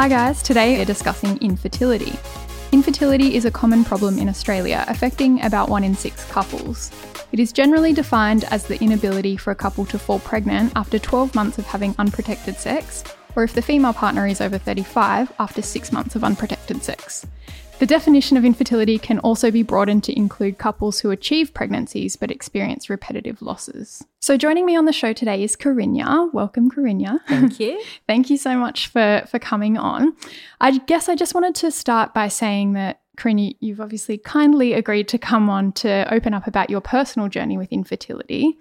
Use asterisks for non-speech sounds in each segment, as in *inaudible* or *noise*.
Hi, guys. Today we're discussing infertility. Infertility is a common problem in Australia, affecting about one in six couples. It is generally defined as the inability for a couple to fall pregnant after 12 months of having unprotected sex, or if the female partner is over 35, after six months of unprotected sex. The definition of infertility can also be broadened to include couples who achieve pregnancies but experience repetitive losses. So, joining me on the show today is Carinya. Welcome, Carinya. Thank you. *laughs* Thank you so much for, for coming on. I guess I just wanted to start by saying that, Carinya, you've obviously kindly agreed to come on to open up about your personal journey with infertility.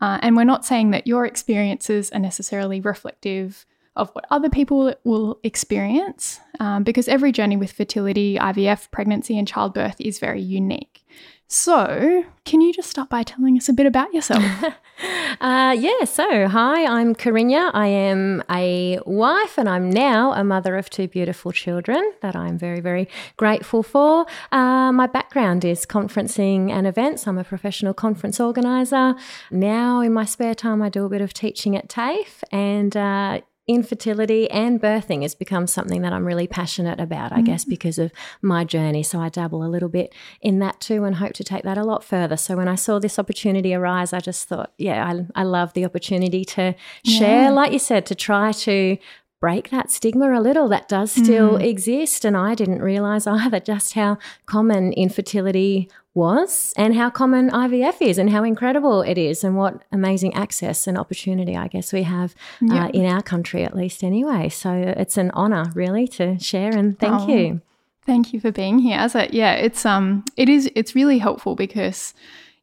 Uh, and we're not saying that your experiences are necessarily reflective of what other people will experience um, because every journey with fertility, IVF, pregnancy, and childbirth is very unique. So, can you just start by telling us a bit about yourself? *laughs* uh, yeah, so hi, I'm Carinya. I am a wife and I'm now a mother of two beautiful children that I'm very, very grateful for. Uh, my background is conferencing and events. I'm a professional conference organizer. Now, in my spare time, I do a bit of teaching at TAFE and uh, infertility and birthing has become something that I'm really passionate about, I mm-hmm. guess, because of my journey. So I dabble a little bit in that too and hope to take that a lot further. So when I saw this opportunity arise, I just thought, yeah, I, I love the opportunity to share, yeah. like you said, to try to break that stigma a little that does still mm. exist. And I didn't realize either just how common infertility was and how common IVF is and how incredible it is and what amazing access and opportunity I guess we have uh, in our country at least anyway. So it's an honor really to share and thank oh, you. Thank you for being here. As a, yeah, it's um it is it's really helpful because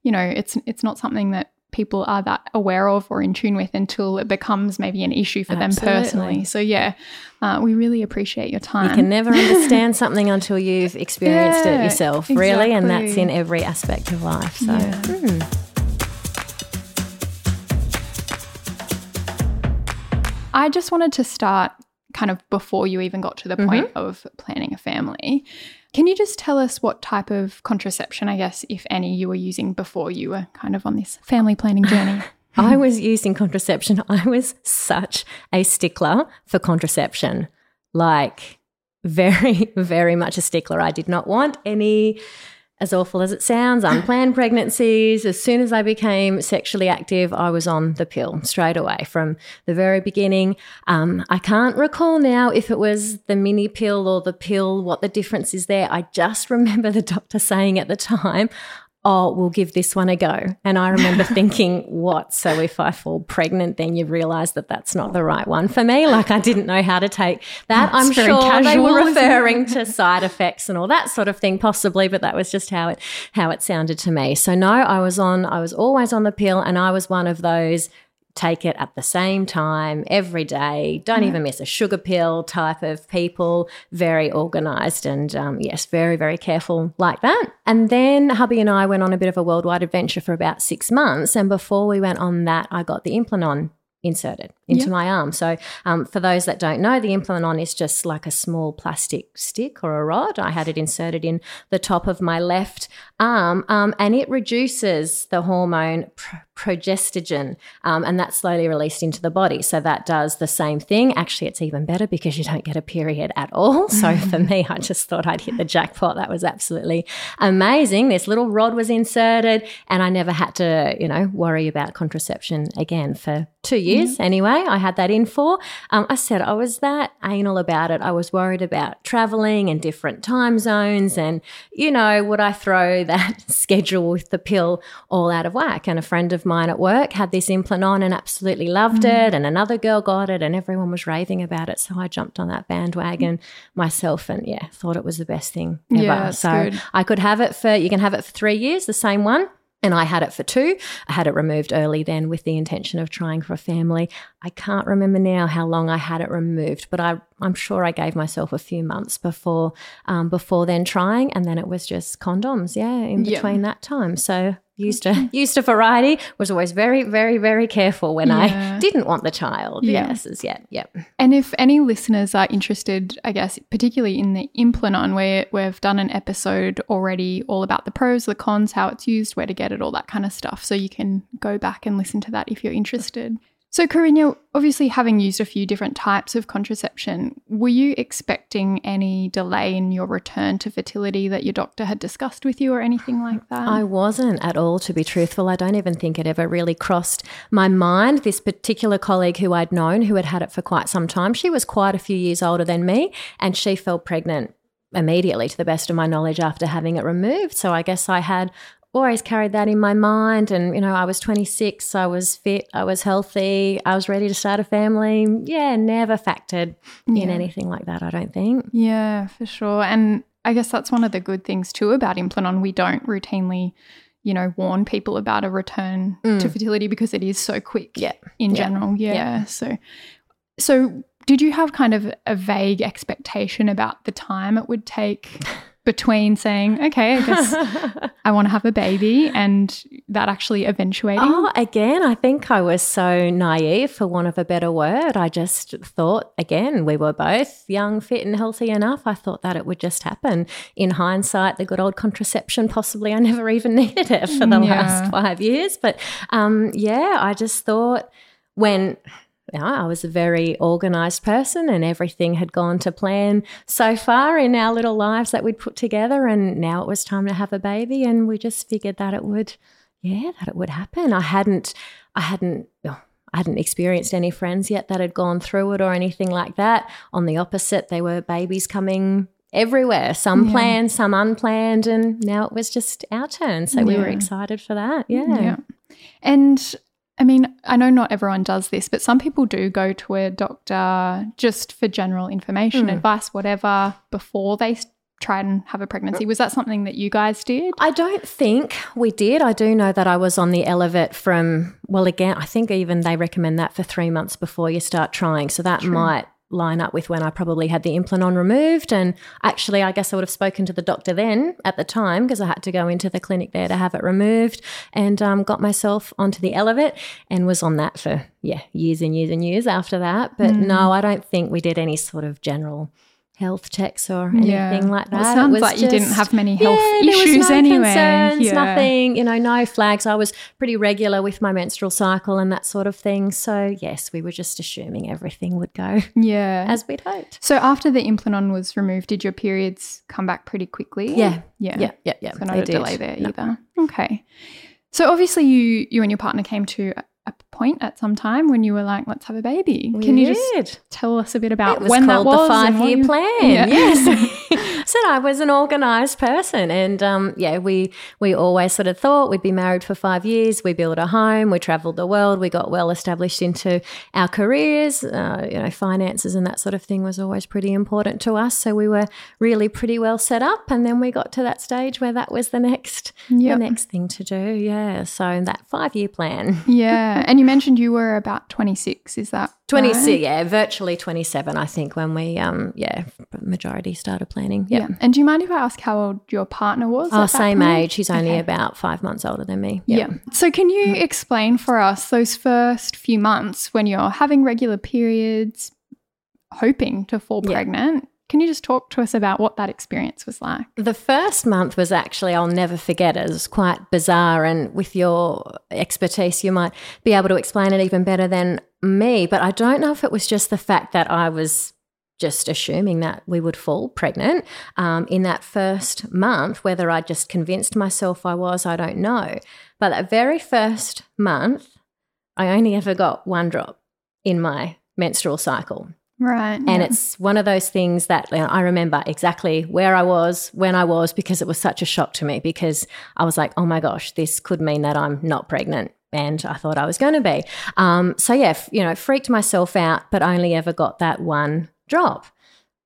you know, it's it's not something that people are that aware of or in tune with until it becomes maybe an issue for Absolutely. them personally. So, yeah, uh, we really appreciate your time. You can never understand something until you've experienced *laughs* yeah, it yourself, exactly. really, and that's in every aspect of life. So, yeah. hmm. I just wanted to start kind of before you even got to the point mm-hmm. of planning a family. Can you just tell us what type of contraception, I guess, if any, you were using before you were kind of on this family planning journey? *laughs* I was using contraception. *laughs* I was such a stickler for contraception. Like, very, *laughs* very much a stickler. I did not want any as awful as it sounds, unplanned pregnancies. As soon as I became sexually active, I was on the pill straight away from the very beginning. Um, I can't recall now if it was the mini pill or the pill, what the difference is there. I just *laughs* remember the doctor saying at the time, oh, we'll give this one a go. And I remember *laughs* thinking, what? So if I fall pregnant, then you realize that that's not the right one for me. Like I didn't know how to take that. That's I'm sure casual, they were referring to side effects and all that sort of thing, possibly, but that was just how it how it sounded to me. So no, I was on. I was always on the pill, and I was one of those take it at the same time every day. Don't even miss a sugar pill type of people. Very organized and, um, yes, very, very careful like that. And then hubby and I went on a bit of a worldwide adventure for about six months. And before we went on that, I got the Implanon inserted into my arm. So, um, for those that don't know, the Implanon is just like a small plastic stick or a rod. I had it inserted in the top of my left arm, um, and it reduces the hormone progestogen, um, and that's slowly released into the body. So that does the same thing. Actually, it's even better because you don't get a period at all. *laughs* So for me, I just thought I'd hit the jackpot. That was absolutely amazing. This little rod was inserted, and I never had to, you know, worry about contraception again for two years anyway. I had that in for. Um, I said I was that anal about it. I was worried about traveling and different time zones, and you know, would I throw that *laughs* schedule with the pill all out of whack? And a friend of mine at work had this Implanon and absolutely loved mm. it, and another girl got it, and everyone was raving about it. So I jumped on that bandwagon myself, and yeah, thought it was the best thing ever. Yeah, so good. I could have it for you can have it for three years, the same one. And I had it for two. I had it removed early then with the intention of trying for a family. I can't remember now how long I had it removed, but I, am sure I gave myself a few months before um, before then trying, and then it was just condoms, yeah, in between yep. that time. So used a used a variety was always very very very careful when yeah. i didn't want the child. Yeah. yes as yet yep and if any listeners are interested i guess particularly in the implanon where we've done an episode already all about the pros the cons how it's used where to get it all that kind of stuff. So you can go back and listen to that if you're interested So, Carinya, obviously having used a few different types of contraception, were you expecting any delay in your return to fertility that your doctor had discussed with you or anything like *sighs* that? I wasn't at all, to be truthful. I don't even think it ever really crossed my mind. This particular colleague who I'd known who had had it for quite some time, she was quite a few years older than me and she fell pregnant immediately to the best of my knowledge after having it removed so i guess i had always carried that in my mind. And, you know, I was 26, I was fit, I was healthy, I was ready to start a family. Yeah, never factored yeah. in anything like that, I don't think. Yeah, for sure. And I guess that's one of the good things too about Implanon. We don't routinely, you know, warn people about a return mm. to fertility because it is so quick yeah. in yeah. general. Yeah. yeah. So, so did you have kind of a vague expectation about the time it would take between saying, okay, I guess *laughs* I want to have a baby and that actually eventuating? Oh, again, I think I was so naive, for want of a better word. I just thought, again, we were both young, fit, and healthy enough. I thought that it would just happen. In hindsight, the good old contraception, possibly I never even *laughs* needed it for the yeah. last five years. But um, yeah, I just thought when I was a very organized person and everything had gone to plan so far in our little lives that we'd put together. And now it was time to have a baby. And we just figured that it would, yeah, that it would happen. I hadn't, I hadn't, oh, I hadn't experienced any friends yet that had gone through it or anything like that. On the opposite, there were babies coming everywhere, some yeah. planned, some unplanned. And now it was just our turn. So yeah. we were excited for that. Yeah. yeah. And I mean, I know not everyone does this, but some people do go to a doctor just for general information, mm. advice, whatever, before they try and have a pregnancy. Was that something that you guys did? I don't think we did. I do know that I was on the Elevit from, well, again, I think even they recommend that for three months before you start trying. So that True. might line up with when I probably had the Implanon removed. And actually, I guess I would have spoken to the doctor then at the time because I had to go into the clinic there to have it removed and um, got myself onto the Elevit and was on that for, yeah, years and years and years after that. But mm. no, I don't think we did any sort of general health checks or anything yeah. like that. Well, it sounds like just, you didn't have many health yeah, issues no anyway. Concerns, yeah. Nothing, you know, no flags. I was pretty regular with my menstrual cycle and that sort of thing. So yes, we were just assuming everything would go yeah as we'd hoped. So after the Implanon was removed, did your periods come back pretty quickly? Yeah, yeah, yeah, yeah. yeah. So not a delay there no. either. Okay. So obviously you you and your partner came to a point at some time when you were like, let's have a baby. We Can did. you just tell us a bit about when that was? the five year you, plan. Yeah. Yes. *laughs* *laughs* so I was an organized person. And um, yeah, we, we always sort of thought we'd be married for five years. We built a home. We traveled the world. We got well established into our careers. Uh, you know, finances and that sort of thing was always pretty important to us. So we were really pretty well set up. And then we got to that stage where that was the next, yep. the next thing to do. Yeah. So that five year plan. Yeah. *laughs* And you mentioned you were about 26, is that 26, right? yeah, virtually 27, I think, when we, um, yeah, majority started planning. Yep. Yeah. And do you mind if I ask how old your partner was? Oh, same age. He's only okay. about five months older than me. Yep. Yeah. So can you explain for us those first few months when you're having regular periods, hoping to fall pregnant? Can you just talk to us about what that experience was like? The first month was actually, I'll never forget it. It was quite bizarre. And with your expertise, you might be able to explain it even better than me. But I don't know if it was just the fact that I was just assuming that we would fall pregnant um, in that first month. Whether I just convinced myself I was, I don't know. But that very first month, I only ever got one drop in my menstrual cycle. Right. And yeah. it's one of those things that you know, I remember exactly where I was, when I was, because it was such a shock to me because I was like, oh my gosh, this could mean that I'm not pregnant. And I thought I was going to be. Um, so, yeah, f- you know, freaked myself out, but only ever got that one drop.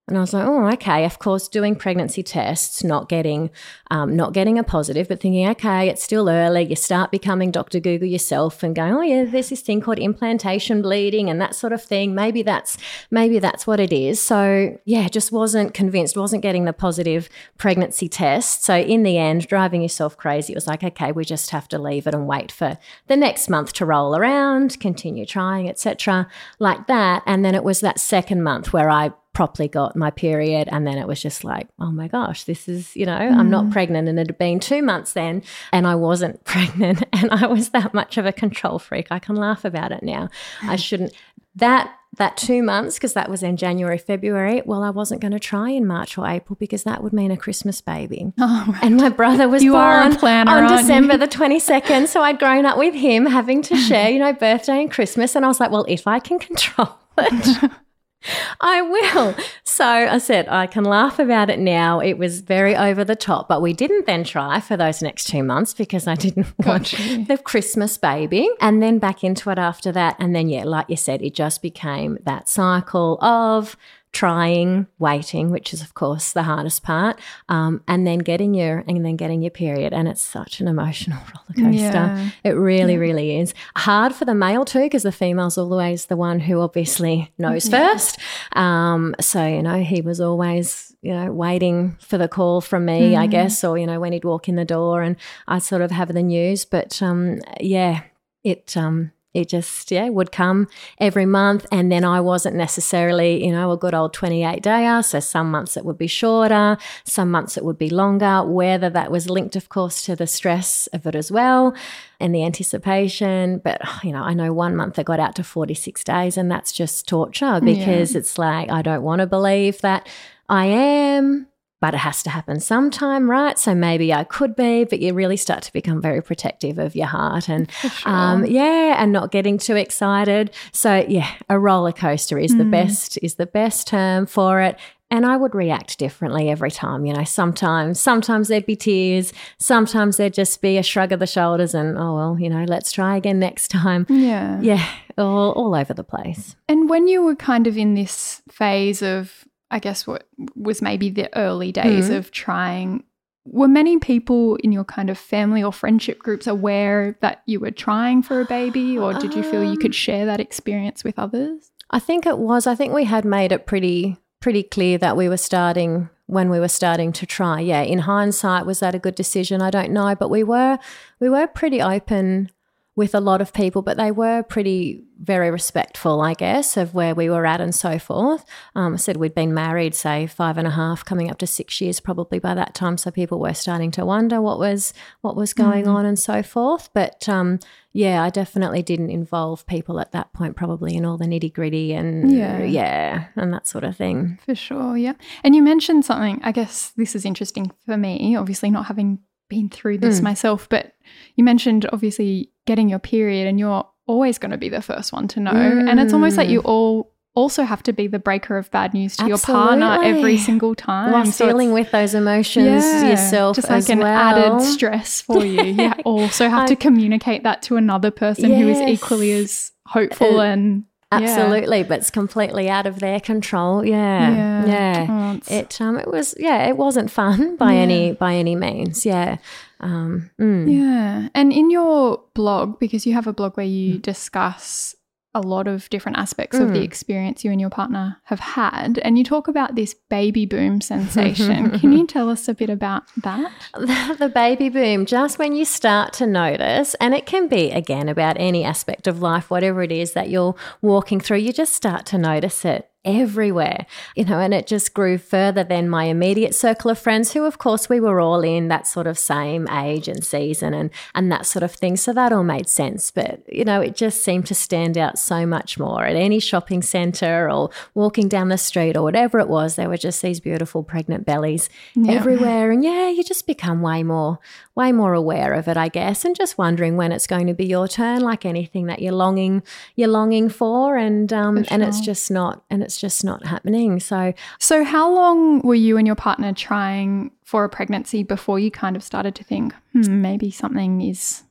And I was like, oh, okay. Of course, doing pregnancy tests, not getting, um, not getting a positive, but thinking, okay, it's still early. You start becoming Dr. Google yourself and going, oh yeah, there's this thing called implantation bleeding and that sort of thing. Maybe that's, maybe that's what it is. So yeah, just wasn't convinced, wasn't getting the positive pregnancy test. So in the end, driving yourself crazy, it was like, okay, we just have to leave it and wait for the next month to roll around, continue trying, etc., like that. And then it was that second month where I properly got my period. And then it was just like, oh my gosh, this is, you know, I'm not mm. pregnant. And it had been two months then, and I wasn't *laughs* pregnant. And I was that much of a control freak. I can laugh about it now. I *laughs* shouldn't. That that two months, because that was in January, February, well, I wasn't going to try in March or April because that would mean a Christmas baby. Oh, right. And my brother was *laughs* You born planner, on aren't you? December the 22nd. So I'd grown up with him having to share, you know, birthday and Christmas. And I was like, well, if I can control it, *laughs* I will. So I said, I can laugh about it now. It was very over the top, but we didn't then try for those next two months because I didn't *laughs* want Gotcha. the Christmas baby. And then back into it after that. And then, yeah, like you said, it just became that cycle of trying, waiting, which is of course the hardest part, um, and then getting your and then getting your period. And it's such an emotional *laughs* roller coaster. Yeah. It really, really is hard for the male too, because the female's always the one who obviously knows first. Um, so you know, he was always you know waiting for the call from me, I guess, or you know when he'd walk in the door and I'd sort of have the news. But um, yeah, it um, it just yeah would come every month. And then i wasn't necessarily you know a good old 28 dayer so some months it would be shorter some months it would be longer. Whether that was linked of course to the stress of it as well and the anticipation. But you know i know one month i got out to 46 days and that's just torture because it's like i don't want to believe that i am but it has to happen sometime, right? So maybe I could be, but you really start to become very protective of your heart and, *laughs* um, yeah, and not getting too excited. So yeah, a roller coaster is the best is the best term for it. And I would react differently every time. You know, sometimes sometimes there'd be tears, sometimes there'd just be a shrug of the shoulders, and oh well, you know, let's try again next time. Yeah. Yeah, all, all over the place. And when you were kind of in this phase of, I guess, what was maybe the early days Mhm. of trying, were many people in your kind of family or friendship groups aware that you were trying for a baby, or did you feel you Um, could share that experience with others? I think it was. I think we had made it pretty pretty clear that we were starting when we were starting to try. Yeah, in hindsight, was that a good decision? I don't know, but we were we were pretty open with a lot of people, but they were pretty very respectful, I guess, of where we were at and so forth. Um, I said we'd been married, say five and a half, coming up to six years probably by that time, so people were starting to wonder what was what was going on and so forth. But um, yeah, I definitely didn't involve people at that point, probably in all the nitty gritty and Yeah. yeah, and that sort of thing. For sure, yeah. And you mentioned something, I guess this is interesting for me, obviously not having been through this Mm. myself, but you mentioned obviously getting your period and you're always going to be the first one to know. And it's almost like Mm. you all also have to be the breaker of bad news to your partner every single time. While So dealing with those emotions yeah, yourself just like as an well. added stress for you. *laughs* You also have to communicate that to another person who is equally as hopeful Uh, and yeah. Absolutely, but it's completely out of their control. Yeah, Yeah. yeah. It um, it was yeah, it wasn't fun *laughs* by Yeah. any by any means. Yeah, um, mm. Yeah. And in your blog, because you have a blog where Mm. you discuss a lot of different aspects of the Mm. experience you and your partner have had, and you talk about this baby boom *laughs* sensation. Can you tell us a bit about that? *laughs* the baby boom, just when you start to notice, and it can be again about any aspect of life, whatever it is that you're walking through, you just start to notice it everywhere, you know, and it just grew further than my immediate circle of friends, who, of course, we were all in that sort of same age and season and, and that sort of thing. So that all made sense. But, you know, it just seemed to stand out so much more at any shopping centre or walking down the street or whatever it was. There were just these beautiful pregnant bellies Yeah. everywhere. And yeah, you just become way more, way more aware of it, I guess, and just wondering when it's going to be your turn, like anything that you're longing, you're longing for. And um, For and it's just not, and it's just not happening. So So, how long were you and your partner trying for a pregnancy before you kind of started to think, hmm, maybe something is,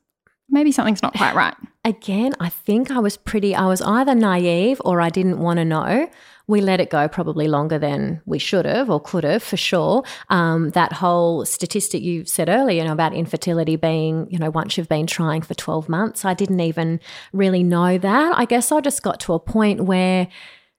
maybe something's not quite right? *laughs* again, I think I was pretty, I was either naive or I didn't want to know. We let it go probably longer than we should have or could have for sure. Um, that whole statistic you said earlier you know, about infertility being, you know, once you've been trying for 12 months, I didn't even really know that. I guess I just got to a point where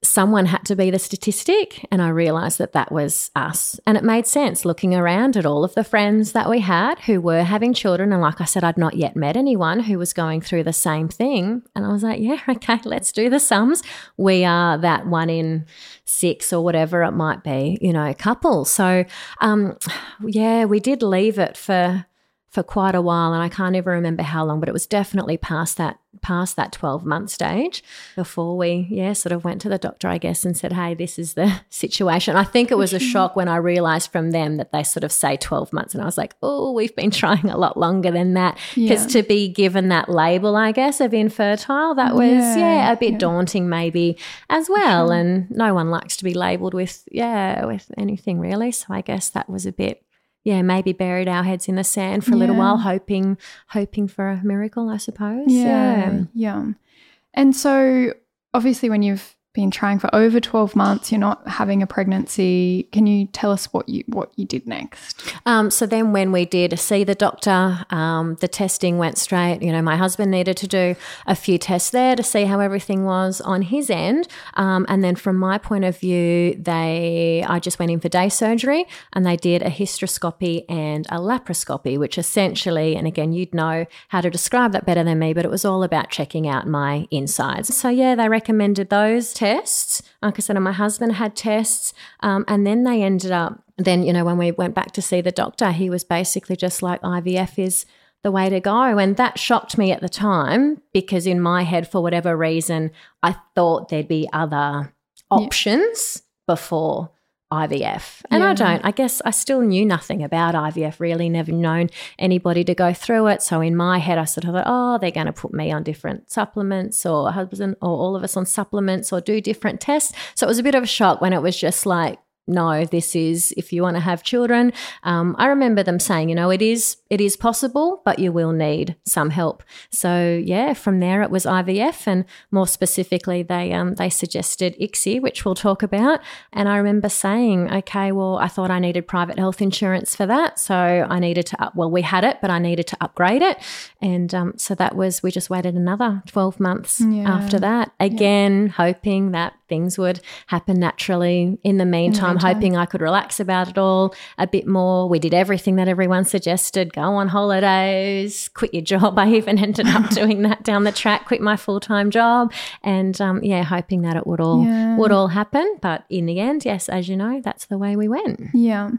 someone had to be the statistic. And I realized that that was us. And it made sense looking around at all of the friends that we had who were having children. And like I said, I'd not yet met anyone who was going through the same thing. And I was like, yeah, *laughs* okay, let's do the sums. We are that one in six or whatever it might be, you know, couple. So, um, *sighs* yeah, we did leave it for for quite a while and I can't even remember how long but it was definitely past that past that 12 month stage before we yeah sort of went to the doctor I guess and said hey this is the *laughs* situation I think it was a shock when I realized from them that they sort of say 12 months and I was like oh we've been *laughs* trying a lot longer than that because to be given that label I guess of infertile that was yeah, yeah a bit yeah. daunting maybe as well sure. and no one likes to be labeled with yeah with anything really so I guess that was a bit yeah, maybe buried our heads in the sand for a yeah. little while, hoping hoping for a miracle, I suppose. Yeah, yeah. yeah. And so obviously when you've been trying for over 12 months you're not having a pregnancy can you tell us what you what you did next? Um, so then when we did see the doctor um, the testing went straight you know my husband needed to do a few tests there to see how everything was on his end. Um, and then from my point of view they i just went in for day surgery and they did a hysteroscopy and a laparoscopy which essentially and again you'd know how to describe that better than me but it was all about checking out my insides. So yeah they recommended those tests tests. Like I said, and my husband had tests. Um, and then they ended up, then, you know, when we went back to see the doctor, he was basically just like, IVF is the way to go. And that shocked me at the time because in my head, for whatever reason, I thought there'd be other options yeah. before IVF. And yeah. I don't. I guess I still knew nothing about IVF, really, never known anybody to go through it. So in my head, I sort of thought, oh, they're going to put me on different supplements or husband or all of us on supplements or do different tests. So it was a bit of a shock when it was just like, no, this is if you want to have children. Um, I remember them saying, you know, it is it is possible, but you will need some help. So yeah, from there it was IVF, and more specifically, they um, they suggested ICSI, which we'll talk about. And I remember saying, okay, well, I thought I needed private health insurance for that, so I needed to up. Well, we had it, but I needed to upgrade it, and um, so that was we just waited another twelve months yeah. after that. Again, yeah. hoping that things would happen naturally. In the meantime, in the hoping I could relax about it all a bit more. We did everything that everyone suggested go on holidays, quit your *laughs* job. I even ended up *laughs* doing that down the track, quit my full time job. And um, yeah, hoping that it would all yeah. would all happen. But in the end, yes, as you know, that's the way we went. Yeah.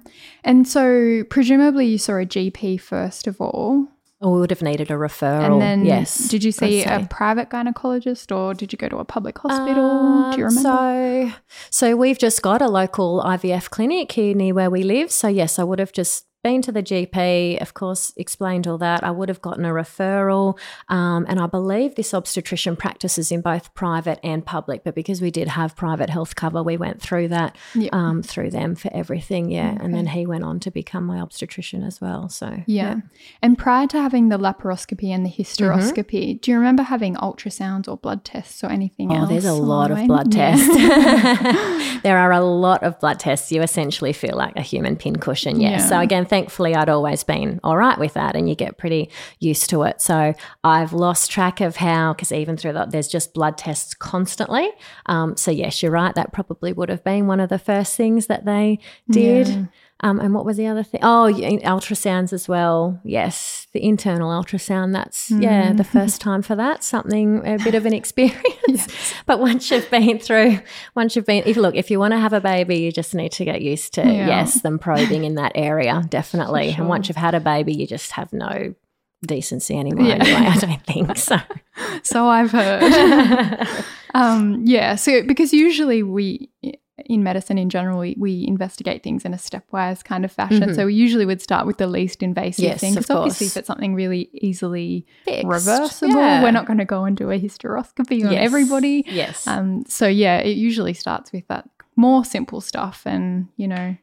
And so presumably you saw a GP first of all. Or we would have needed a referral. And then, yes. Did you see a private gynecologist, or did you go to a public hospital? Um, Do you remember? So, so we've just got a local IVF clinic here near where we live. So yes, I would have just been to the GP, of course, explained all that. I would have gotten a referral. Um, and I believe this obstetrician practices in both private and public. But because we did have private health cover, we went through that yep. um, through them for everything. Yeah. Okay. And then he went on to become my obstetrician as well. So, yeah. yeah. And prior to having the laparoscopy and the hysteroscopy, mm-hmm. do you remember having ultrasounds or blood tests or anything oh, else? there's a lot of blood yeah. tests. *laughs* *laughs* there are a lot of blood tests. You essentially feel like a human pincushion. Yes. Yeah. So, again, thankfully, I'd always been all right with that, and you get pretty used to it. So I've lost track of how, because even through that, there's just blood tests constantly. Um, so yes, you're right. That probably would have been one of the first things that they did. Yeah. Um, and what was the other thing? Oh, ultrasounds as well. Yes, the internal ultrasound. That's mm. yeah, the first time for that. Something a bit of an experience. *laughs* yes. *laughs* But once you've been through, once you've been, if look, if you want to have a baby, you just need to get used to yeah. yes, them probing in that area *laughs* definitely. Sure. And once you've had a baby, you just have no decency anymore. Yeah. Anyway, I don't think so. so I've heard. um, yeah. So because usually we in medicine in general, we, we investigate things in a stepwise kind of fashion. Mm-hmm. So we usually would start with the least invasive yes, thing. Because obviously, if it's something really easily Fixed. reversible, yeah. we're not going to go and do a hysteroscopy on yes. everybody. Yes. Um, so yeah, it usually starts with that more simple stuff, and you know,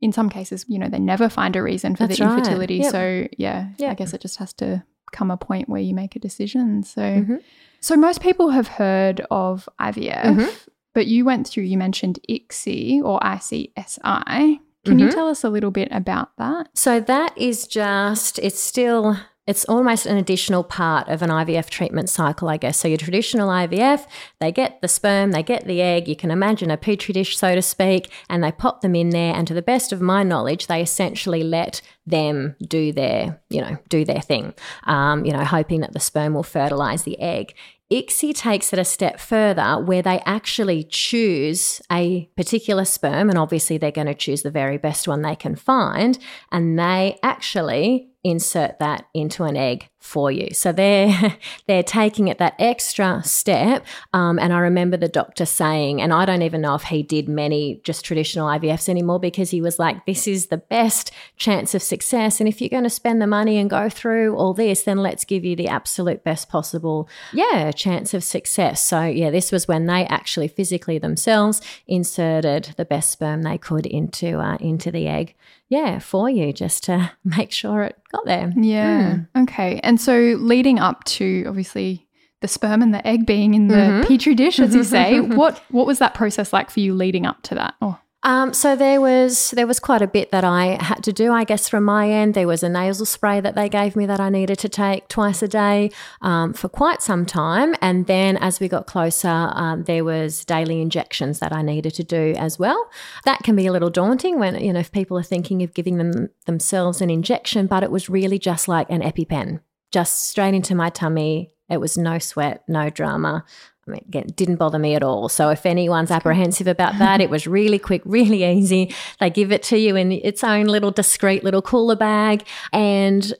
in some cases, you know, they never find a reason for That's the right. infertility. Yep. So yeah, yep. I guess it just has to come a point where you make a decision. So. Mm-hmm. So most people have heard of IVF. Mm-hmm. But you went through, you mentioned ICSI or ICSI. Can mm-hmm. you tell us a little bit about that? So that is just, it's still it's almost an additional part of an IVF treatment cycle, I guess. So your traditional IVF, they get the sperm, they get the egg. You can imagine a petri dish, so to speak, and they pop them in there. And to the best of my knowledge, they essentially let them do their, you know, do their thing. Um, you know, hoping that the sperm will fertilize the egg. ICSI takes it a step further where they actually choose a particular sperm, and obviously they're going to choose the very best one they can find, and they actually insert that into an egg for you. So they're *laughs* they're taking it that extra step. Um, and I remember the doctor saying, and I don't even know if he did many just traditional IVFs anymore because he was like, "This is the best chance of success, and if you're going to spend the money and go through all this, then let's give you the absolute best possible, yeah, chance of success." So yeah, this was when they actually physically themselves inserted the best sperm they could into uh, into the egg yeah, for you just to *laughs* make sure it got there. Yeah. Mm. Okay. And so leading up to obviously the sperm and the egg being in the mm-hmm. petri dish, as you *laughs* say, what what was that process like for you leading up to that? Oh. Um, so there was there was quite a bit that I had to do, I guess, from my end. There was a nasal spray that they gave me that I needed to take twice a day um, for quite some time, and then as we got closer, um, there was daily injections that I needed to do as well. That can be a little daunting when you know if people are thinking of giving them themselves an injection, but it was really just like an EpiPen, just straight into my tummy. It was no sweat, no drama. I mean, again, didn't bother me at all. So if anyone's apprehensive about that, it was really quick, *laughs* really easy. They give it to you in its own little discreet little cooler bag. And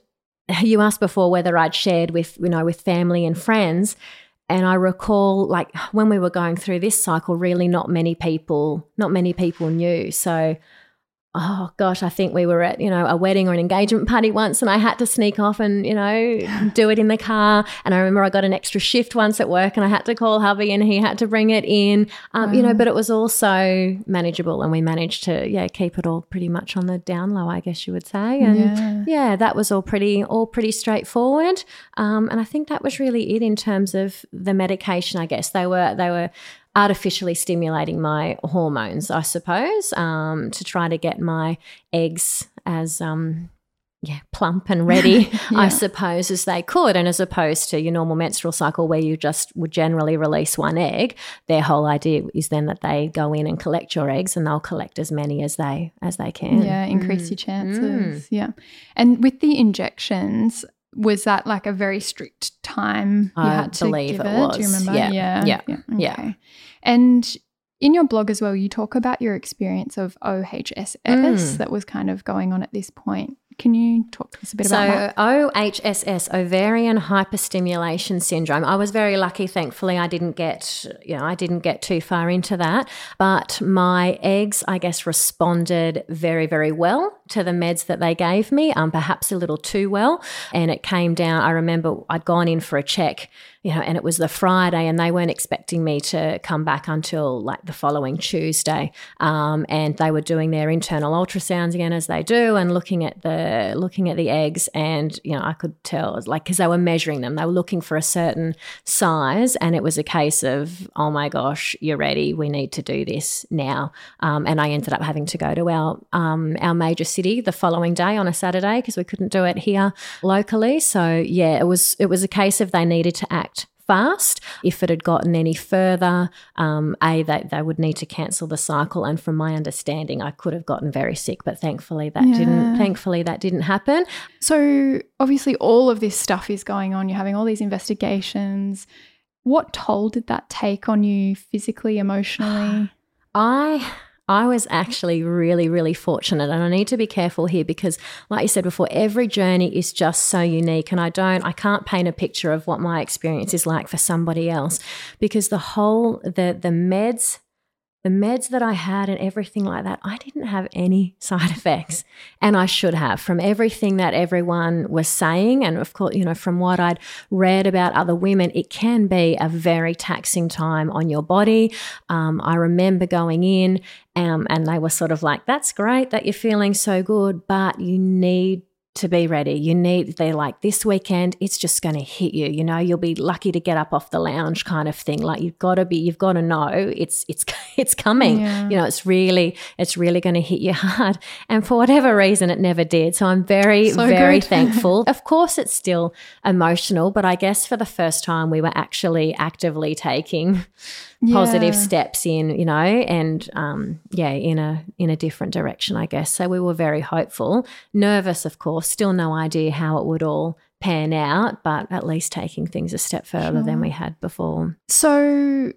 you asked before whether I'd shared with, you know, with family and friends. And I recall like when we were going through this cycle, really not many people, not many people knew. So oh gosh, I think we were at, you know, a wedding or an engagement party once and I had to sneak off and, you know, *laughs* do it in the car. And I remember I got an extra shift once at work and I had to call hubby and he had to bring it in, um, wow. you know, but it was also manageable and we managed to, yeah, keep it all pretty much on the down low, I guess you would say. And yeah, yeah that was all pretty, all pretty straightforward. Um, and I think that was really it in terms of the medication, I guess. They were, they were, artificially stimulating my hormones, I suppose, um, to try to get my eggs as um, yeah, plump and ready, *laughs* yeah. I suppose, as they could. And as opposed to your normal menstrual cycle where you just would generally release one egg, their whole idea is then that they go in and collect your eggs and they'll collect as many as they as they can. Yeah, increase mm. your chances. Mm. Yeah. And with the injections, was that like a very strict time you I had to believe give it? it? Was. Do you remember? Yeah. Yeah. Yeah. yeah. Okay. yeah. And in your blog as well, you talk about your experience of OHSS mm. that was kind of going on at this point. Can you talk to us a bit so, about that? So, OHSS, ovarian hyperstimulation syndrome. I was very lucky. Thankfully, I didn't get, you know, I didn't get too far into that. But my eggs, I guess, responded very, very well to the meds that they gave me. Um, perhaps a little too well, and it came down. I remember I'd gone in for a check you know, and it was the Friday, and they weren't expecting me to come back until like the following Tuesday. Um, and they were doing their internal ultrasounds again, as they do, and looking at the looking at the eggs, and you know, I could tell like because they were measuring them, they were looking for a certain size, and it was a case of, oh my gosh, you're ready, we need to do this now. Um, and I ended up having to go to our um, our major city the following day on a Saturday because we couldn't do it here locally. So yeah, it was it was a case of they needed to act fast. If it had gotten any further, um, A, they, they would need to cancel the cycle. And from my understanding, I could have gotten very sick, but thankfully that yeah. didn't thankfully that didn't happen. So obviously all of this stuff is going on. You're having all these investigations. What toll did that take on you physically, emotionally? *sighs* I I was actually really, really fortunate. And I need to be careful here because, like you said before, every journey is just so unique. And I don't, I can't paint a picture of what my experience is like for somebody else because the whole, the, the meds the meds that I had and everything like that, I didn't have any side *laughs* effects. And I should have from everything that everyone was saying. And of course, you know, from what I'd read about other women, it can be a very taxing time on your body. Um, I remember going in um, and they were sort of like, that's great that you're feeling so good, but you need to be ready. You need, they're like, this weekend, it's just going to hit you. You know, you'll be lucky to get up off the lounge kind of thing. Like you've got to be, you've got to know it's, it's, *laughs* it's coming. Yeah. You know, it's really, it's really going to hit you hard. *laughs* And for whatever reason, it never did. So I'm very, So very *laughs* thankful. Of course, it's still emotional, but I guess for the first time, we were actually actively taking positive Yeah. steps in you know and um yeah in a in a different direction i guess so we were very hopeful nervous of course still no idea how it would all pan out but at least taking things a step further than we had before. So,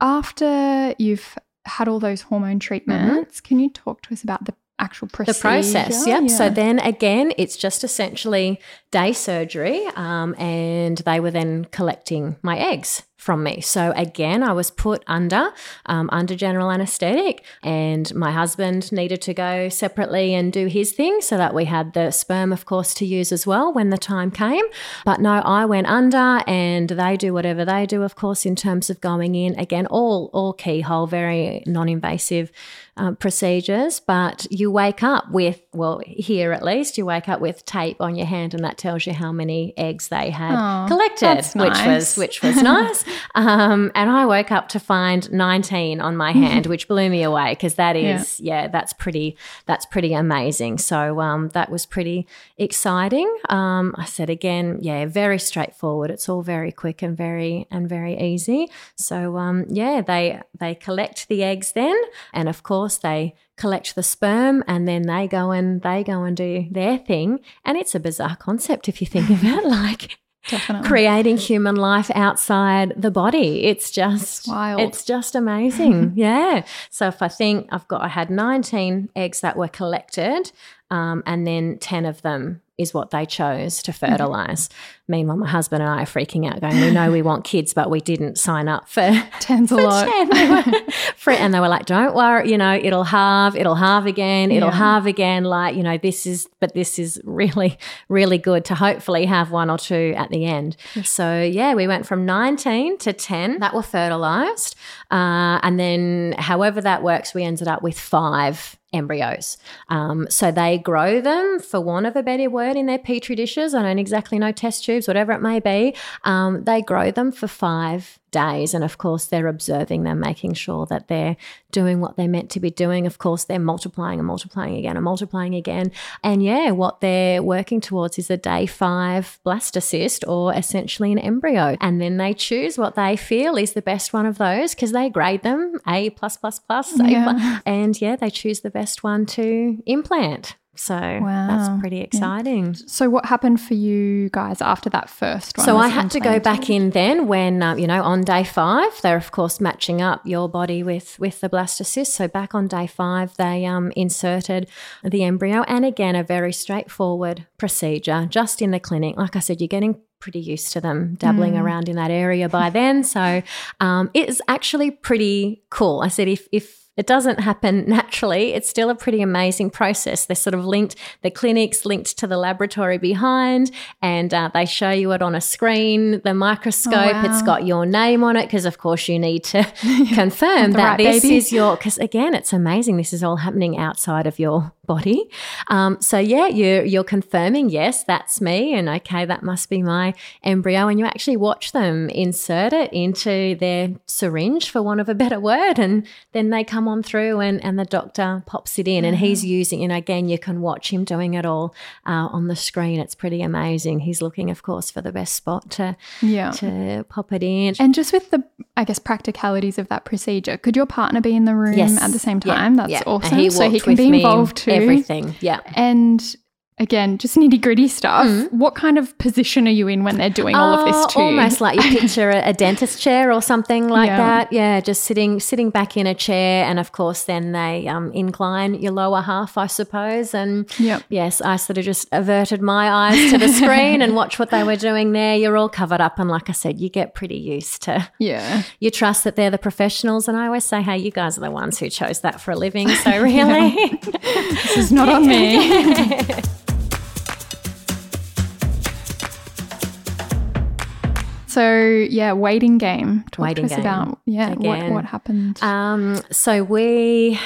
after you've had all those hormone treatments, can you talk to us about the actual procedure? the process yep. So then again it's just essentially day surgery um, and they were then collecting my eggs from me. So again i was put under um, under general anesthetic and my husband needed to go separately and do his thing so that we had the sperm of course to use as well when the time came. But no i went under and they do whatever they do of course in terms of going in. Again all all keyhole very non-invasive um, procedures, but you wake up with, well, here at least, you wake up with tape on your hand, and that tells you how many eggs they had Aw, collected, that's which was which was *laughs* nice. Um, and I woke up to find 19 on my hand, which blew me away because that is, Yeah. yeah. that's pretty, that's pretty amazing. So um, that was pretty exciting. Um, I said again, yeah, very straightforward. It's all very quick and very and very easy. So um, yeah, they they collect the eggs then, and of course they collect the sperm, and then they go and they go and do their thing. And it's a bizarre concept if you think about it, *laughs* like Definitely. creating human life outside the body. It's just wild. It's just amazing. *laughs* yeah. So if I think I've got, I had 19 eggs that were collected, um, and then 10 of them is what they chose to fertilize. Meanwhile, my husband and I are freaking out, going, "We know we want kids, but we didn't sign up for." *laughs* Ten's a for lot. 10." They were *laughs* free- and they were like, "Don't worry, you know, it'll halve, it'll halve again, it'll Yeah. halve again." Like, you know, this is, but this is really, really good to hopefully have one or two at the end. So yeah, we went from 19 to 10 that were fertilized, uh, and then however that works, we ended up with five embryos. Um, so they grow them, for want of a better word, in their petri dishes. I don't exactly know test tubes, whatever it may be. Um, they grow them for five days, and of course they're observing them, making sure that they're doing what they're meant to be doing. Of course, they're multiplying and multiplying again and multiplying again. And yeah, what they're working towards is a day five blastocyst or essentially an embryo. And then they choose what they feel is the best one of those because they grade them A plus plus plus, Yeah. plus, and yeah, they choose the best one to implant. So Wow. that's pretty exciting. So, what happened for you guys after that first one? So I had to go back in then when um, you know on day five they're of course matching up your body with with the blastocyst. So back on day five they um, inserted the embryo, and again a very straightforward procedure, just in the clinic. Like I said, you're getting pretty used to them dabbling around in that area by then. So um, it's actually pretty cool. I said if if it doesn't happen *laughs* naturally. It's still a pretty amazing process. They're sort of linked, the clinic's linked to the laboratory behind, and uh, they show you it on a screen, the microscope. It's wow. got your name on it because, of course, you need to *laughs* confirm that right this baby. is your, because again, it's amazing. This is all happening outside of your body. Um, so, yeah, you're, you're confirming, yes, that's me, and okay, that must be my embryo. And you actually watch them insert it into their syringe, for want of a better word, and then they come on through and, and the doctor pops it in and he's using and again you can watch him doing it all uh, on the screen it's pretty amazing he's looking of course for the best spot to Yeah. to pop it in And just with the, I guess, practicalities of that procedure, could your partner be in the room Yes. at the same Yeah, time? That's yeah. Awesome. he so he can be involved too. Everything. Yeah. And again, just nitty gritty stuff. Mm-hmm. What kind of position are you in when they're doing all of this Oh, too? Almost like you picture a, a *laughs* dentist chair or something like Yeah. that. Yeah, just sitting sitting back in a chair, and of course, then they um, incline your lower half, I suppose. And Yep. yes, I sort of just averted my eyes to the screen and watch what they were doing there. You're all covered up, and like I said, you get pretty used to. *laughs* Yeah. You trust that they're the professionals, and I always say, "Hey, you guys are the ones who chose that for a living." So *laughs* really, This is not on me. So yeah, waiting game. Talk Waiting to us game. about yeah what what happened. Um, so we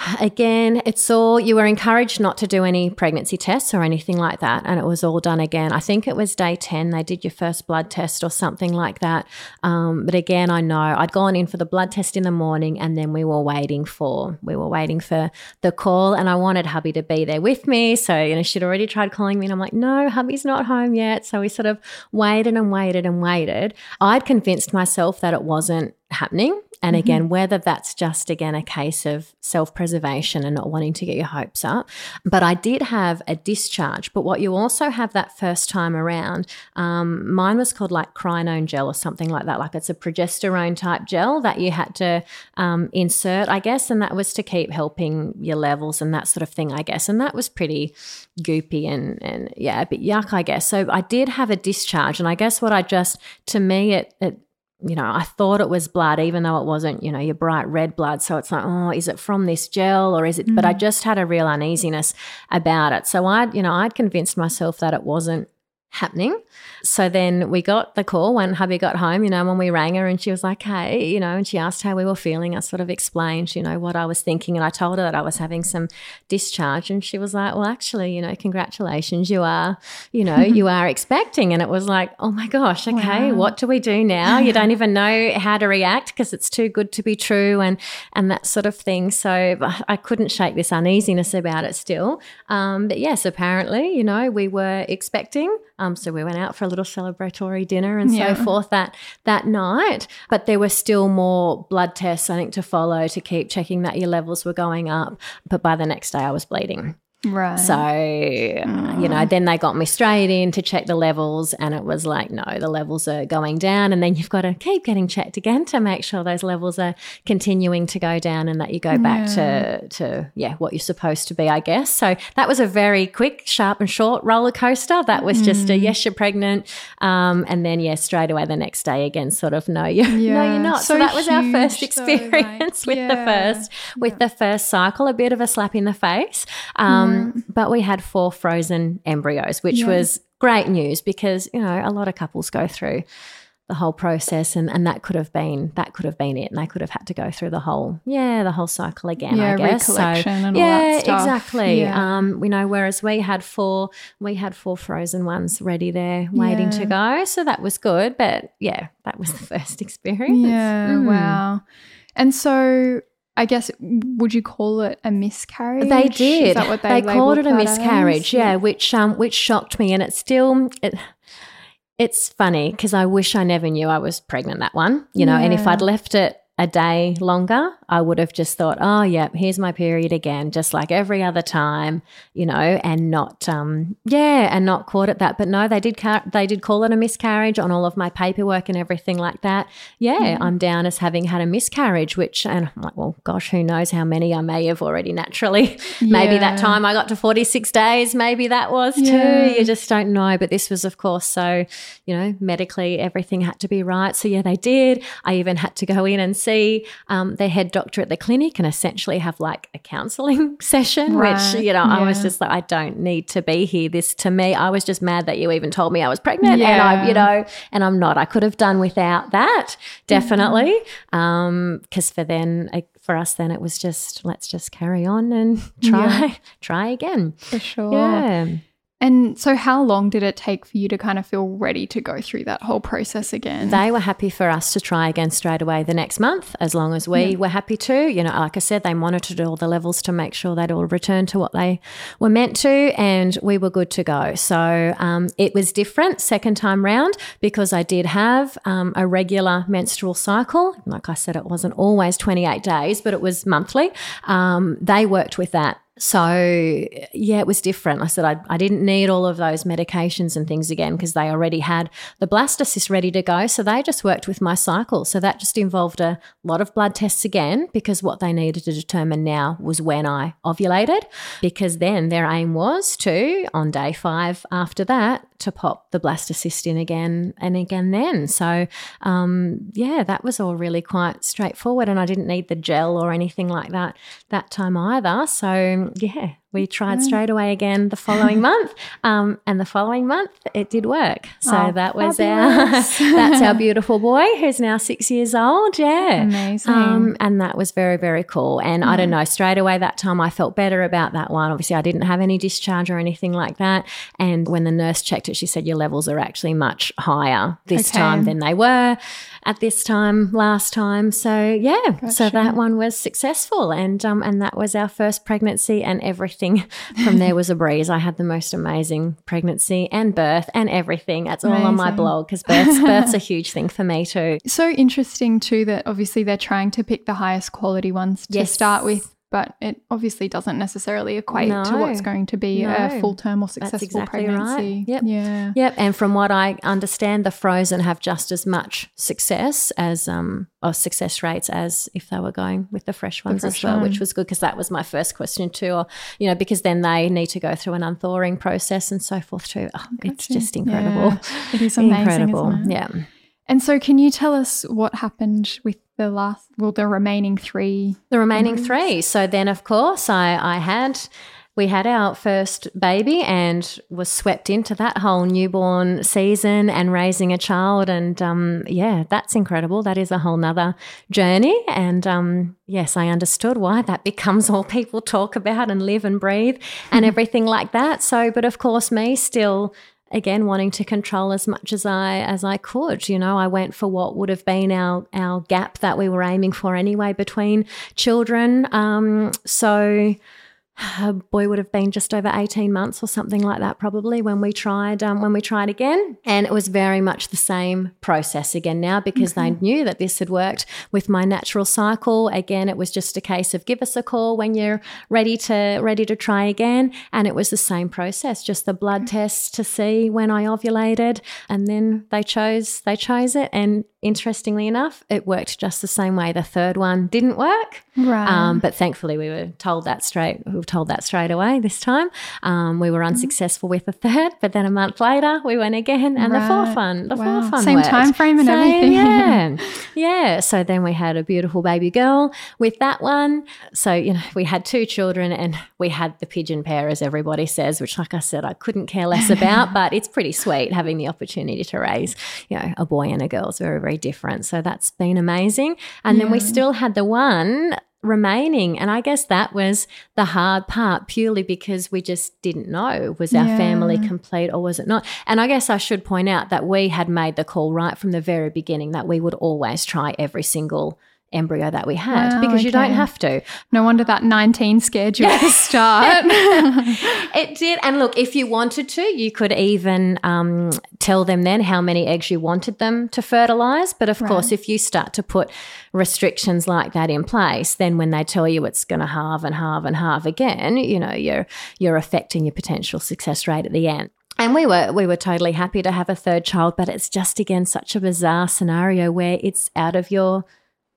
*sighs* Again, it's all you were encouraged not to do any pregnancy tests or anything like that. And it was all done again. I think it was day 10, they did your first blood test or something like that. Um, but again, I know I'd gone in for the blood test in the morning and then we were waiting for, we were waiting for the call and I wanted hubby to be there with me. So, you know, she'd already tried calling me and I'm like, no, hubby's not home yet. So we sort of waited and waited and waited. I'd convinced myself that it wasn't happening. And mm-hmm. again, whether that's just again a case of self preservation and not wanting to get your hopes up. But I did have a discharge. But what you also have that first time around, um, mine was called like crinone gel or something like that. Like it's a progesterone type gel that you had to um, insert, I guess. And that was to keep helping your levels and that sort of thing, I guess. And that was pretty goopy and, and yeah, a bit yuck, I guess. So I did have a discharge. And I guess what I just, to me, it, it you know, I thought it was blood, even though it wasn't, you know, your bright red blood. So it's like, oh, is it from this gel or is it? Mm. But I mm. just had a real uneasiness about it. So I'd, you know, I'd convinced myself that it wasn't happening. So then we got the call when hubby got home, you know, when we rang her and she was like, hey, you know, and she asked how we were feeling. I sort of explained, you know, what I was thinking. And I told her that I was having some discharge. And she was like, well, actually, you know, congratulations, you are, you know, *laughs* you are expecting. And it was like, oh my gosh, okay, wow. what do we do now? You don't even know how to react because it's too good to be true and, and that sort of thing. So I couldn't shake this uneasiness about it still. Um, but yes, apparently, you know, we were expecting. Um, so we went out for a little celebratory dinner and yeah. so forth that that night. But there were still more blood tests, I think, to follow to keep checking that your levels were going up. But by the next day, I was bleeding. Right. So, mm. you know, then they got me straight in to check the levels, and it was like, no, the levels are going down. And then you've got to keep getting checked again to make sure those levels are continuing to go down and that you go back yeah. to, to, yeah, what you're supposed to be, I guess. So that was a very quick, sharp, and short roller coaster. That was mm. just a mm. yes, you're pregnant. Um, and then, yeah, straight away the next day again, sort of, no, you're, yeah. *laughs* no, you're not. So, so that was our first experience though, like, *laughs* with yeah. the first, with the first cycle, a bit of a slap in the face. Um, um, but we had four frozen embryos, which yeah. was great news because, you know, a lot of couples go through the whole process and, and that could have been that could have been it and they could have had to go through the whole yeah the whole cycle again yeah, I guess so yeah exactly yeah. um we know whereas we had four we had four frozen ones ready there waiting yeah. to go so that was good but yeah that was the *laughs* first experience yeah mm. wow and so I guess would you call it a miscarriage? They did. Is that what they, they called it a miscarriage? Yeah, which um which shocked me, and it's still it, it's funny because I wish I never knew I was pregnant that one, you know. Yeah. And if I'd left it a day longer, I would have just thought, oh, yeah, here's my period again, just like every other time, you know, and not, um, yeah, and not caught at that. But no, they did, car- they did call it a miscarriage on all of my paperwork and everything like that. Yeah, mm. I'm down as having had a miscarriage, which, and I'm like, well, gosh, who knows how many I may have already naturally. Yeah. *laughs* maybe that time I got to 46 days, maybe that was yeah. too. You just don't know. But this was, of course, so, you know, medically everything had to be right. So yeah, they did. I even had to go in and see see um, their head doctor at the clinic and essentially have like a counseling *laughs* session, right. which, you know, yeah. I was just like, I don't need to be here. This to me, I was just mad that you even told me I was pregnant yeah. and I, you know, and I'm not. I could have done without that, definitely. Because mm-hmm. um, Cause for then, for us, then it was just, let's just carry on and *laughs* try, yeah. try again. For sure. Yeah. And so, how long did it take for you to kind of feel ready to go through that whole process again? They were happy for us to try again straight away the next month, as long as we yeah. were happy to. You know, like I said, they monitored all the levels to make sure they'd all returned to what they were meant to, and we were good to go. So, um, it was different second time round because I did have um, a regular menstrual cycle. Like I said, it wasn't always 28 days, but it was monthly. Um, they worked with that so yeah, it was different. I said I, I didn't need all of those medications and things again because they already had the blastocyst ready to go. So they just worked with my cycle. So that just involved a lot of blood tests again because what they needed to determine now was when I ovulated. Because then their aim was to, on day five after that, to pop the blastocyst in again and again then. So, um, yeah, that was all really quite straightforward. And I didn't need the gel or anything like that that time either. So, yeah, we tried straight away again the following *laughs* month, um, and the following month it did work. So Oh, that was fabulous. our *laughs* that's our *laughs* beautiful boy who's now six years old. Yeah, Amazing. Um, and that was very very cool. And I don't know, straight away that time I felt better about that one. Obviously, I didn't have any discharge or anything like that. And when the nurse checked it, she said your levels are actually much higher this Okay. time than they were at this time last time. So yeah, so that one was successful, and um, and that was our first pregnancy, and everything from there was a breeze. I had the most amazing pregnancy and birth and everything. That's all on my blog because birth's, *laughs* birth's a huge thing for me too. so interesting too that obviously they're trying to pick the highest quality ones to Yes. start with, but it obviously doesn't necessarily equate to what's going to be No. a full term or successful exactly right. pregnancy. Yep. Yeah. Yep, and from what I understand, the frozen have just as much success as um or success rates as if they were going with the fresh ones fresh as well, which was good because that was my first question too. Or you know, because then they need to go through an unthawing process and so forth too. Oh, it's just incredible, Yeah. It is amazing. incredible. It? Yeah. And so, can you tell us what happened with the last, well, the remaining three? The remaining three. So then, of course, I, I had we had our first baby and was swept into that whole newborn season and raising a child. And um, yeah, that's incredible. That is a whole nother journey. And um, yes, I understood why that *laughs* becomes all people talk about and live and breathe and everything like that. So, but of course, me still again wanting to control as much as I as I could. You know, I went for what would have been our our gap that we were aiming for anyway between children. Um, so uh, boy would have been just over 18 months or something like that probably when we tried um, when we tried again. And it was very much the same process again now because they knew that this had worked with my natural cycle. Again it was just a case of give us a call when you're ready to ready to try again. And it was the same process just the blood tests to see when I ovulated. And then they chose they chose it and interestingly enough it worked just the same way the third one didn't work Right. um, but thankfully, we were told that straight. We were told that straight away this time. Um, we were unsuccessful with the third, but then a month later, we went again, and the fourth one, the Wow. fourth one, Same worked. time frame and everything. *laughs* Yeah, yeah. So then we had a beautiful baby girl with that one. So you know, we had two children, and we had the pigeon pair, as everybody says, which, like I said, I couldn't care less about. *laughs* but it's pretty sweet having the opportunity to raise, you know, a boy and a girl. It's very, very different. So that's been amazing. And then we still had the one remaining. And I guess that was the hard part purely because we just didn't know was our Yeah. family complete or was it not? And I guess I should point out that we had made the call right from the very beginning that we would always try every single embryo that we had Wow, because you don't have to. no wonder that 19 scared you at the *laughs* start. *laughs* It did. And look, if you wanted to, you could even um, tell them then how many eggs you wanted them to fertilize. But of course, if you start to put restrictions like that in place, then when they tell you it's going to halve and halve and halve again, you know, you're you're affecting your potential success rate at the end. And we were we were totally happy to have a third child, but it's just again such a bizarre scenario where it's out of your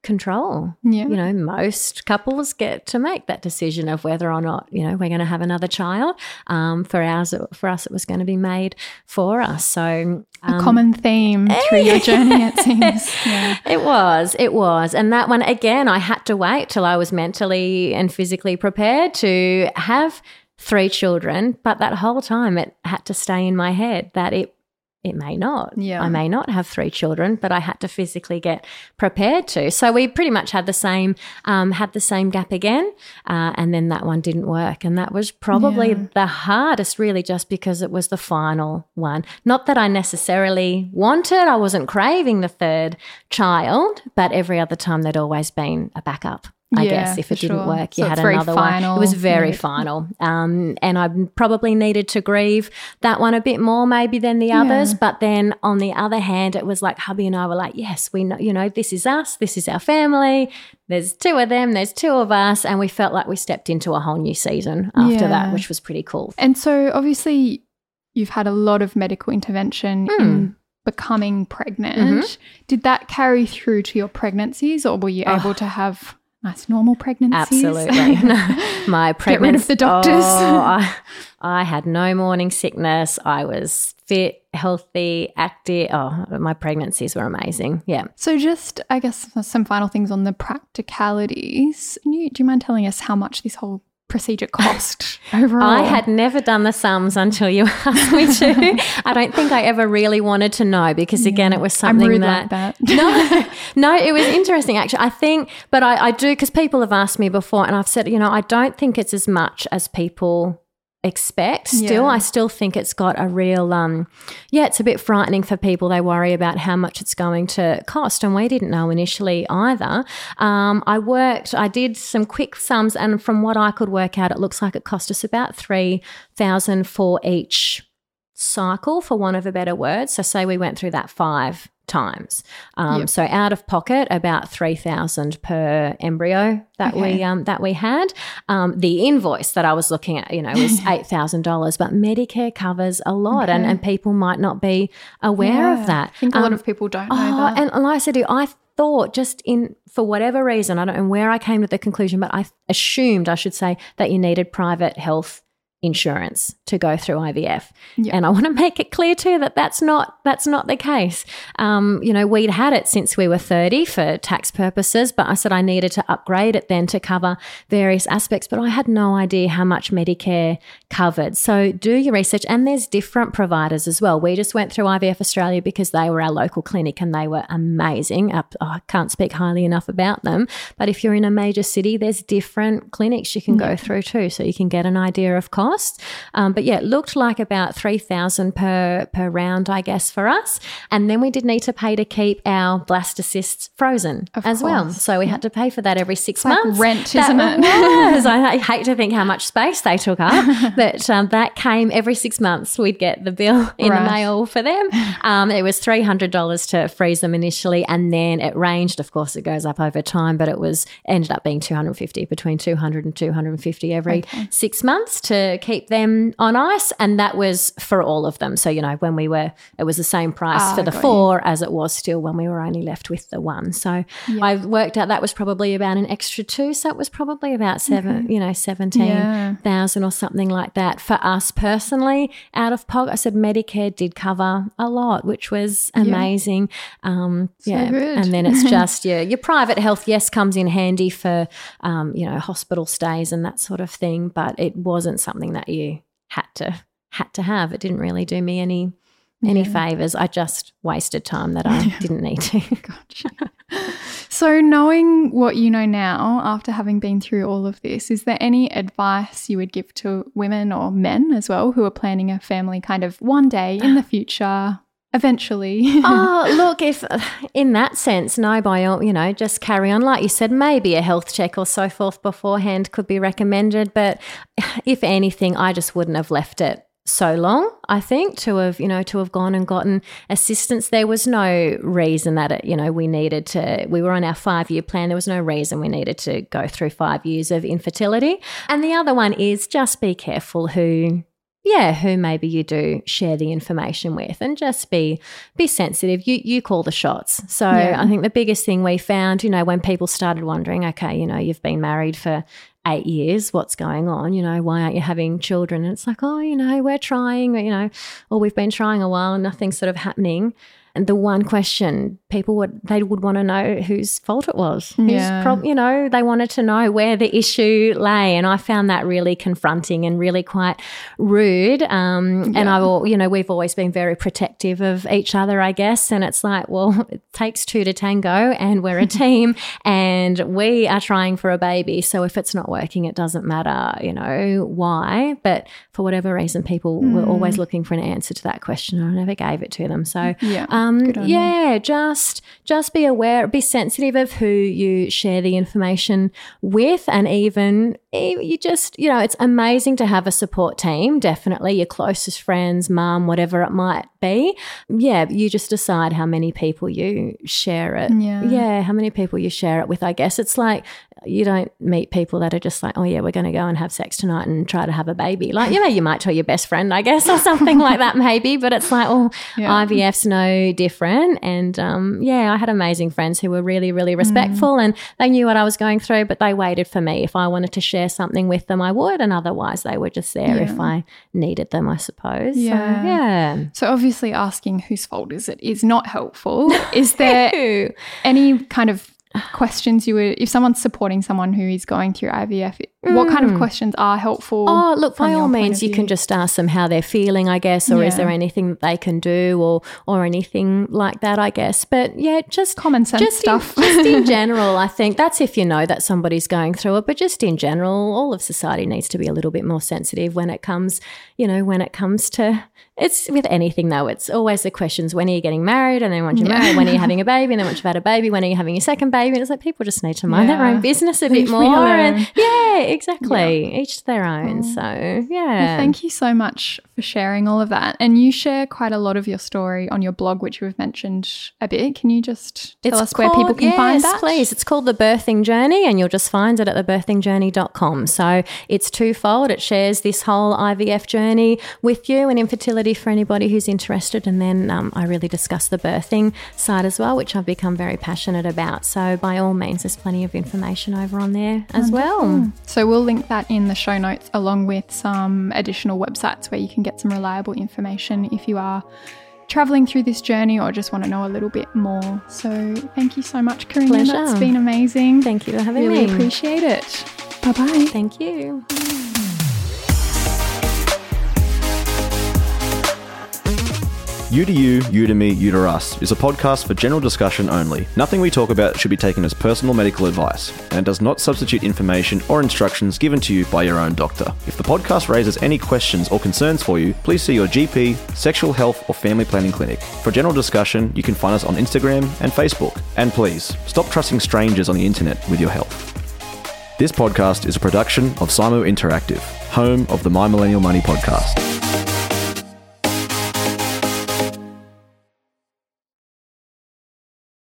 control yeah. you know, most couples get to make that decision of whether or not you know we're going to have another child. Um, for ours, for us, it was going to be made for us. So a um, common theme through your *laughs* journey, it seems. Yeah. *laughs* it was, it was, and that one again, I had to wait till I was mentally and physically prepared to have three children. But that whole time, it had to stay in my head that it it may not. Yeah. I may not have three children, but I had to physically get prepared to. So we pretty much had the same um, had the same gap again, uh, and then that one didn't work, and that was probably Yeah. the hardest, really, just because it was the final one. Not that I necessarily wanted, I wasn't craving the third child, but every other time there'd always been a backup. I Yeah, guess if it didn't sure. work, you So had another one. It was very final, um, and I probably needed to grieve that one a bit more maybe than the others. Yeah. But then on the other hand, it was like hubby and I were like, yes, we know, you know, this is us, this is our family. There's two of them, there's two of us, and we felt like we stepped into a whole new season after Yeah. that, which was pretty cool. And so, obviously, you've had a lot of medical intervention Hmm. in becoming pregnant. Mhm. Did that carry through to your pregnancies, or were you Oh. able to have nice normal pregnancies? Absolutely. *laughs* My Get rid of the doctors. Oh, *laughs* I, I had no morning sickness. I was fit, healthy, active. Oh, my pregnancies were amazing. Yeah. so, just I guess some final things on the practicalities. You, do you mind telling us how much this whole procedure *laughs* cost overall? I had never done the sums until you *laughs* asked me to. I don't think I ever really wanted to know because again, it was something that, like that. *laughs* no, no, it was interesting actually. I think, but I, I do because people have asked me before, and I've said, you know, I don't think it's as much as people expect. Still Yeah. i still think it's got a real um yeah it's a bit frightening for people. They worry about how much it's going to cost and we didn't know initially either. Um i worked i did some quick sums and from what i could work out it looks like it cost us about 3000 for each cycle for want of a better word. So say we went through that five times um, Yep. so out of pocket about 3000 per embryo that Okay. we um, that we had um, the invoice that i was looking at you know was *laughs* $8000 but medicare covers a lot and, Okay. and people might not be aware Yeah. of that I think a lot Um, of people don't know Oh, that. and, and like I said I thought just in for whatever reason, I don't know where I came to the conclusion, but I assumed I should say that you needed private health insurance to go through IVF. Yeah. And I want to make it clear too that that's not that's not the case. Um, you know, we'd had it since we were 30 for tax purposes, but I said I needed to upgrade it then to cover various aspects, but I had no idea how much Medicare covered. So do your research and there's different providers as well. We just went through IVF Australia because they were our local clinic and they were amazing. Up- oh, I can't speak highly enough about them, but if you're in a major city, there's different clinics you can go through too, so you can get an idea of cost. Um, but yeah, it looked like about three thousand per per round, I guess, for us. And then we did need to pay to keep our blastocysts frozen Of as well. So we had to pay for that every six like months. rent, That isn't it? was. I, *laughs* I hate to think how much space they took up, *laughs* but um, that came every six months. We'd get the bill in Right. the mail for them. *laughs* Um, it was three hundred dollars to freeze them initially, and then it ranged. Of course, it goes up over time, but it was ended up being two hundred fifty between 200 and 250 every Okay. six months to keep them on ice, and that was for all of them. So you know when we were, it was the same price Ah, for the got you. four as it was still when we were only left with the one. So I worked out that was probably about an extra two. So it was probably about seven, you know, seventeen Yeah. or something like that for us personally out of pocket. I said Medicare did cover a lot, which was amazing. Um, yeah, good. and then it's *laughs* just your your private health. Yes, comes in handy for um, you know hospital stays and that sort of thing, but it wasn't something that you had to had to have. It didn't really do me any any favors. I just wasted time that I *laughs* didn't need to. *laughs* Gotcha. so, knowing what you know now, after having been through all of this, is there any advice you would give to women or men as well who are planning a family kind of one day in the future, eventually? oh, *laughs* look, if in that sense, no, by all, you know, just carry on. Like you said, maybe a health check or so forth beforehand could be recommended. But *sighs* if anything, I just wouldn't have left it so long, I think, to have, you know, to have gone and gotten assistance. There was no reason that it, you know, we needed to, we were on our five year plan. There was no reason we needed to go through five years of infertility. And the other one is just be careful who yeah, who maybe you do share the information with and just be be sensitive. You you call the shots. So Yeah. I think the biggest thing we found, you know, when people started wondering, okay, you know, you've been married for eight years, what's going on? You know, why aren't you having children? And it's like, oh, you know, we're trying, you know, or we've been trying a while and nothing's sort of happening. And the one question people would they would want to know whose fault it was. Whose Yeah. prob- you know, they wanted to know where the issue lay, and I found that really confronting and really quite rude. Um, And I will, you know, we've always been very protective of each other, I guess. And it's like, well, *laughs* it takes two to tango, and we're a *laughs* team, and we are trying for a baby. So if it's not working, it doesn't matter, you know, why. But for whatever reason, people were always looking for an answer to that question. and I never gave it to them. So Yeah. um, Um, Good on you. yeah, just just be aware, be sensitive of who you share the information with, and even you just you know it's amazing to have a support team. Definitely, your closest friends, mum, whatever it might be. Yeah, you just decide how many people you share it. Yeah. yeah, how many people you share it with. I guess it's like you don't meet people that are just like, oh yeah, we're going to go and have sex tonight and try to have a baby. Like you know, you might tell your best friend, I guess, or something like that, maybe. But it's like, oh, Yeah. IVF's no different. And um, yeah, I had amazing friends who were really, really respectful and they knew what I was going through, but they waited for me. If I wanted to share something with them, I would. And otherwise, they were just there if I needed them, I suppose. Yeah. So, yeah. So obviously asking whose fault is it is not helpful. Is there *laughs* any kind of questions you would if someone's supporting someone who is going through IVF, what kind of mm. questions are helpful? Oh, look, by all means, you can just ask them how they're feeling, I guess, or is there anything that they can do, or or anything like that, I guess. But yeah, just Common sense just stuff. In, *laughs* just in *laughs* general, I think that's if you know that somebody's going through it. But just in general, all of society needs to be a little bit more sensitive when it comes, you know, when it comes to it's with anything though. It's always the questions: when are you getting married? And then once you're married, when are you having a *laughs* baby? And then once you've had a baby, when are you having your second baby? And it's like people just need to mind their own business a bit more. And yeah, exactly. Each to their own. So yeah. Thank you so much for sharing all of that. And you share quite a lot of your story on your blog, which we've mentioned a bit. Can you just tell us where people called- can find yes, that? please. It's called The Birthing Journey, and you'll just find it at thebirthingjourney.com. So it's twofold. It shares this whole IVF journey with you and infertility for anybody who's interested. And then um, I really discuss the birthing side as well, which I've become very passionate about. So by all means, there's plenty of information over on there as well. So we'll link that in the show notes along with some additional websites where you can get some reliable information if you are traveling through this journey or just want to know a little bit more. So thank you so much, Carinya. Pleasure. That's been amazing. Thank you for having really me. appreciate it. Bye bye. Thank you. You to You, You to Me, You to Us is a podcast for general discussion only. Nothing we talk about should be taken as personal medical advice, and does not substitute information or instructions given to you by your own doctor. If the podcast raises any questions or concerns for you, please see your GP, sexual health, or family planning clinic. For general discussion, you can find us on Instagram and Facebook. And please, stop trusting strangers on the internet with your health. This podcast is a production of Simo Interactive, home of the My Millennial Money podcast.